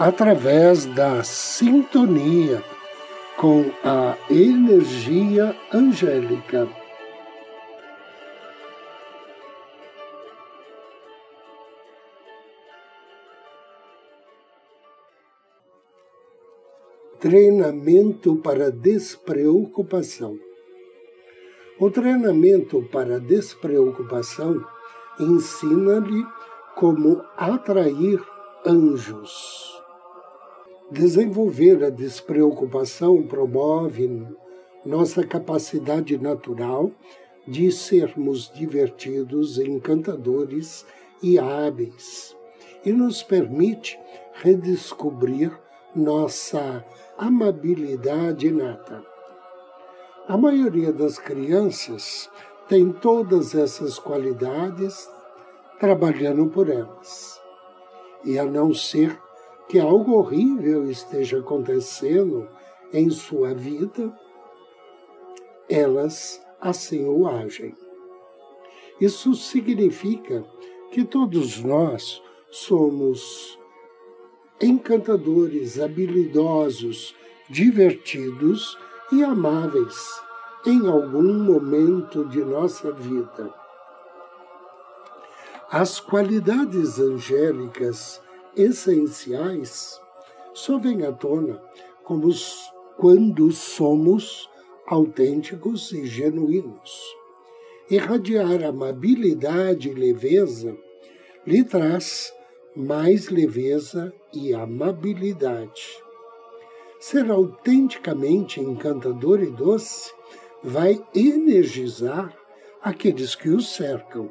através da sintonia com a energia angélica. Treinamento para despreocupação. O treinamento para despreocupação ensina-lhe como atrair anjos. Desenvolver a despreocupação promove nossa capacidade natural de sermos divertidos, encantadores e hábeis, e nos permite redescobrir nossa amabilidade inata. A maioria das crianças tem todas essas qualidades trabalhando por elas. E a não ser que algo horrível esteja acontecendo em sua vida, elas assim o agem. Isso significa que todos nós somos encantadores, habilidosos, divertidos e amáveis em algum momento de nossa vida. As qualidades angélicas essenciais só vêm à tona como quando somos autênticos e genuínos. Irradiar amabilidade e leveza lhe traz mais leveza e amabilidade. Ser autenticamente encantador e doce vai energizar aqueles que o cercam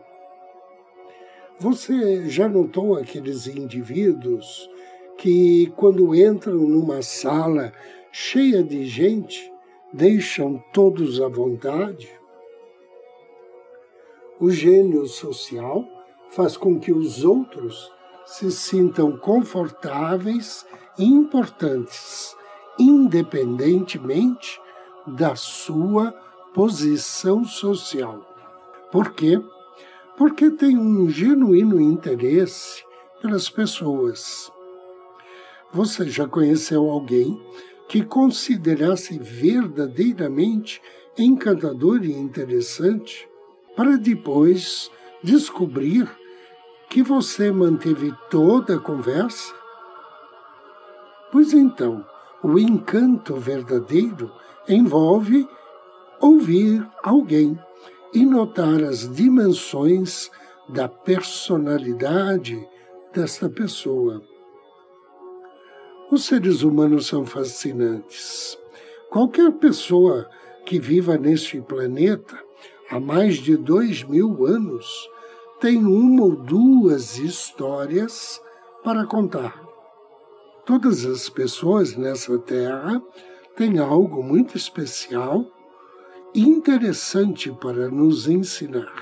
você já notou aqueles indivíduos que, quando entram numa sala cheia de gente, deixam todos à vontade? O gênio social faz com que os outros se sintam confortáveis e importantes, independentemente da sua posição social. Por quê? Porque tem um genuíno interesse pelas pessoas. Você já conheceu alguém que considerasse verdadeiramente encantador e interessante, para depois descobrir que você manteve toda a conversa? Pois então, o encanto verdadeiro envolve ouvir alguém e notar as dimensões da personalidade desta pessoa. Os seres humanos são fascinantes. Qualquer pessoa que viva neste planeta há mais de dois mil anos tem uma ou duas histórias para contar. Todas as pessoas nessa terra têm algo muito especial interessante para nos ensinar.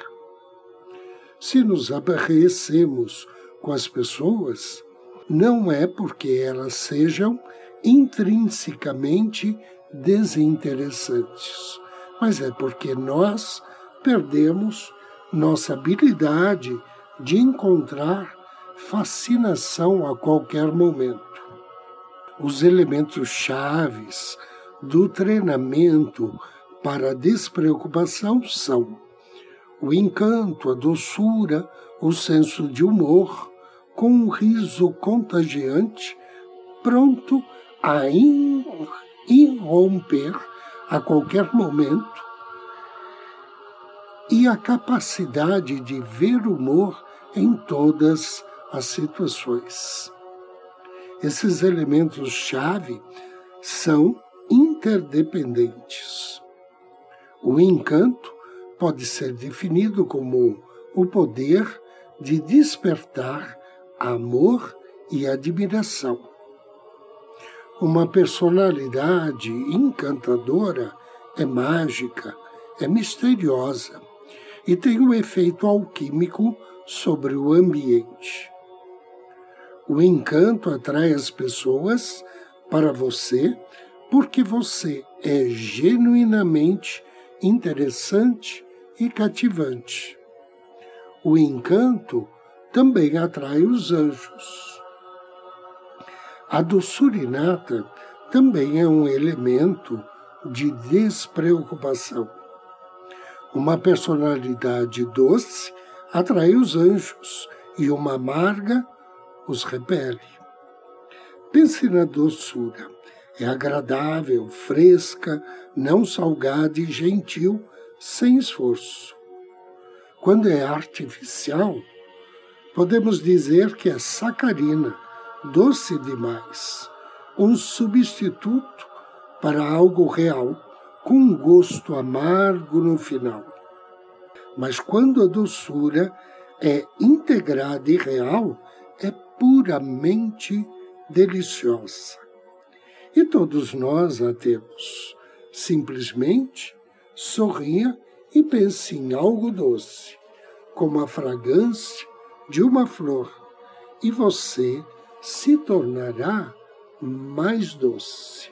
Se nos aborrecemos com as pessoas, não é porque elas sejam intrinsecamente desinteressantes, mas é porque nós perdemos nossa habilidade de encontrar fascinação a qualquer momento. Os elementos chaves do treinamento para a despreocupação são o encanto, a doçura, o senso de humor, com um riso contagiante, pronto a irromper a qualquer momento, e a capacidade de ver humor em todas as situações. Esses elementos-chave são interdependentes. O encanto pode ser definido como o poder de despertar amor e admiração. Uma personalidade encantadora é mágica, é misteriosa e tem um efeito alquímico sobre o ambiente. O encanto atrai as pessoas para você porque você é genuinamente interessante e cativante. O encanto também atrai os anjos. A doçura inata também é um elemento de despreocupação. Uma personalidade doce atrai os anjos e uma amarga os repele. Pense na doçura. É agradável, fresca, não salgada e gentil, sem esforço. Quando é artificial, podemos dizer que é sacarina doce demais, um substituto para algo real, com um gosto amargo no final. Mas quando a doçura é integrada e real, é puramente deliciosa. E todos nós a temos. Simplesmente sorria e pense em algo doce, como a fragrância de uma flor, e você se tornará mais doce.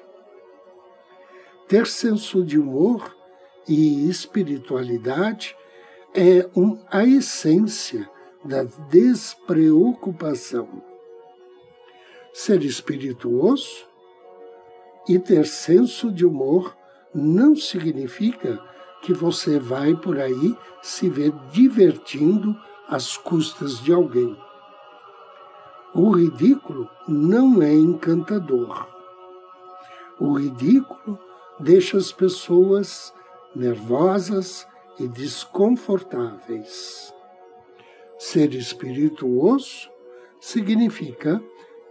Ter senso de humor e espiritualidade é um, a essência da despreocupação. Ser espirituoso e ter senso de humor não significa que você vai por aí se ver divertindo às custas de alguém. O ridículo não é encantador. O ridículo deixa as pessoas nervosas e desconfortáveis. Ser espirituoso significa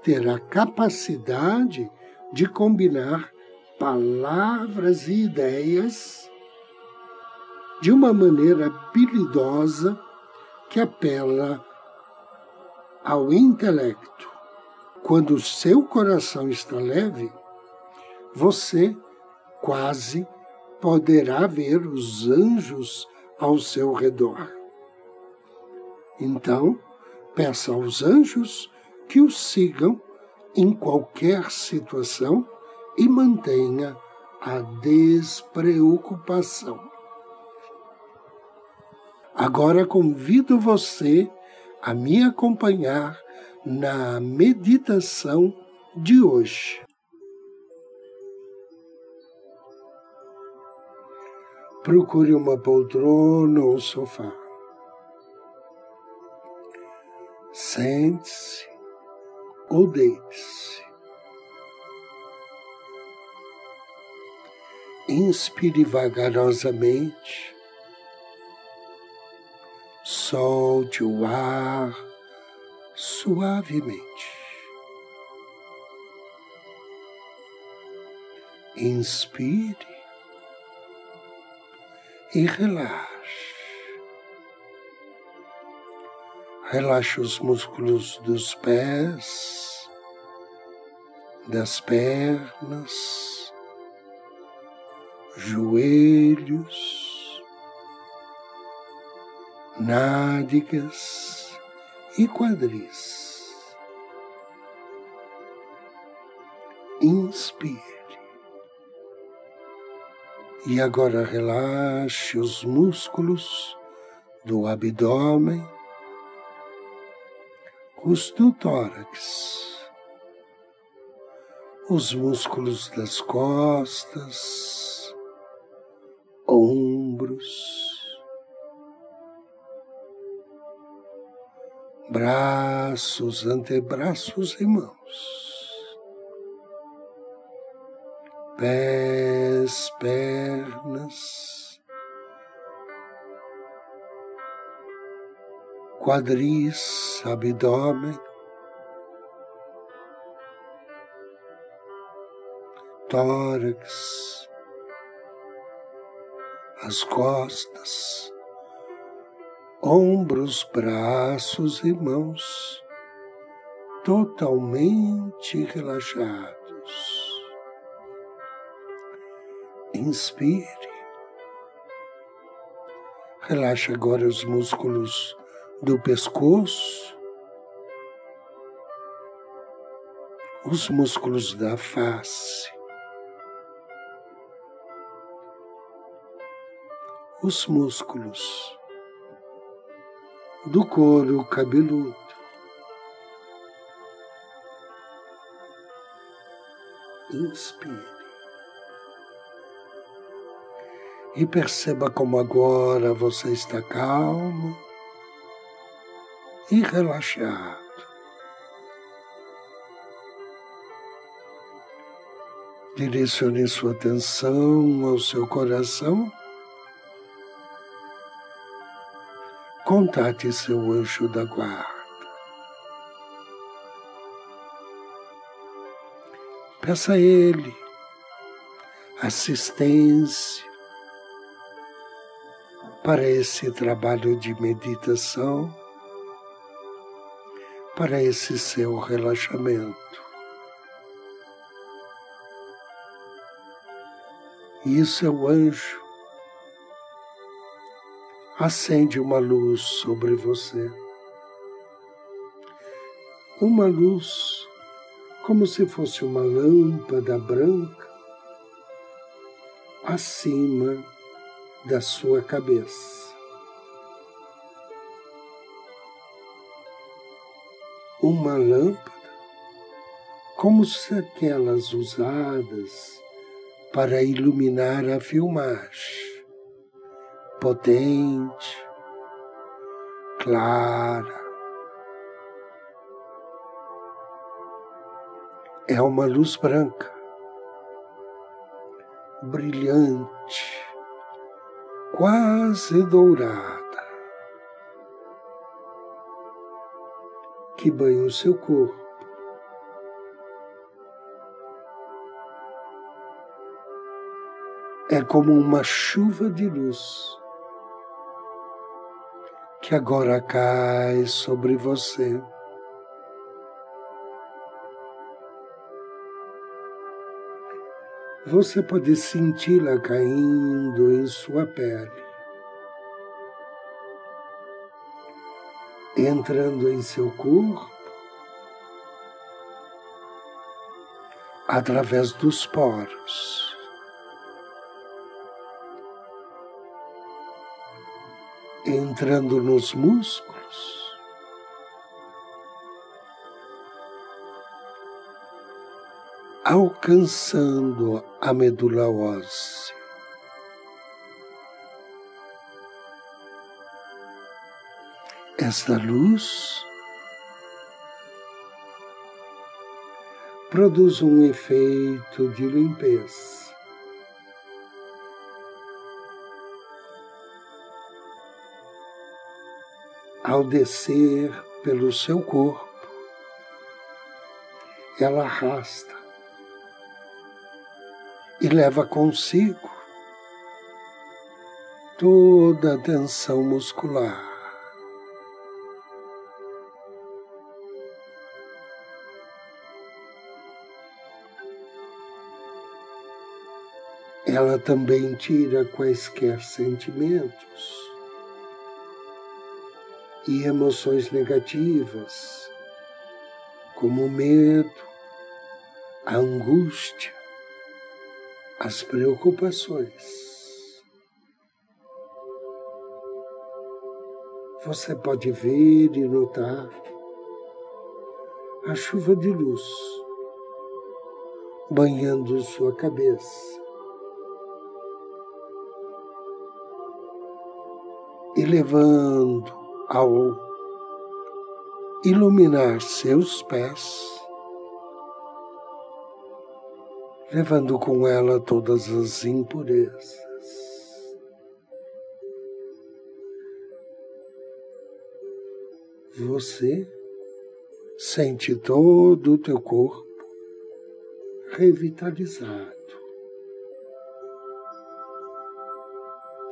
ter a capacidade de combinar palavras e ideias de uma maneira habilidosa que apela ao intelecto. Quando o seu coração está leve, você quase poderá ver os anjos ao seu redor. Então, peça aos anjos que o sigam em qualquer situação e mantenha a despreocupação. Agora convido você a me acompanhar na meditação de hoje. Procure uma poltrona ou sofá. Sente-se ou deite-se. Inspire vagarosamente solte o ar suavemente. Inspire e relaxe. Relaxe os músculos dos pés, das pernas, joelhos, nádegas e quadris. Inspire. E agora relaxe os músculos do abdômen, os do tórax, os músculos das costas, ombros, braços, antebraços e mãos, pés, pernas, quadris, abdômen, tórax, as costas, ombros, braços e mãos totalmente relaxados. Inspire. Relaxa agora os músculos do pescoço, os músculos da face, os músculos do couro cabeludo. Inspire. E perceba como agora você está calmo e relaxado. Direcione sua atenção ao seu coração. Contate seu anjo da guarda. Peça a ele assistência para esse trabalho de meditação, para esse seu relaxamento. Isso é o anjo. Acende uma luz sobre você. Uma luz como se fosse uma lâmpada branca acima da sua cabeça. Uma lâmpada como se aquelas usadas para iluminar a filmagem. Potente, clara. É uma luz branca, brilhante, quase dourada, que banha o seu corpo é como uma chuva de luz que agora cai sobre você. Você pode senti-la caindo em sua pele, entrando em seu corpo, através dos poros. entrando nos músculos. Alcançando a medula óssea. Esta luz produz um efeito de limpeza. ao descer pelo seu corpo, ela arrasta e leva consigo toda a tensão muscular. Ela também tira quaisquer sentimentos e emoções negativas, como o medo, a angústia, as preocupações. Você pode ver e notar a chuva de luz banhando sua cabeça. Levando ao iluminar seus pés, levando com ela todas as impurezas. Você sente todo o teu corpo revitalizado.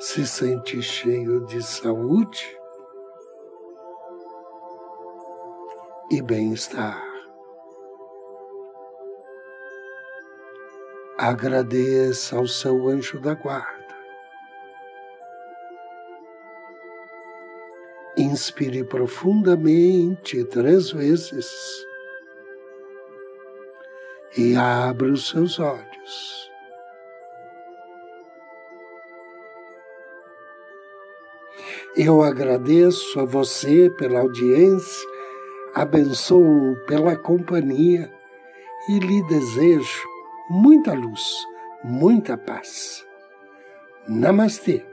Se sente cheio de saúde e bem-estar. Agradeça ao seu anjo da guarda. Inspire profundamente três vezes e abra os seus olhos. Eu agradeço a você pela audiência, abençoo pela companhia e lhe desejo muita luz, muita paz. Namastê.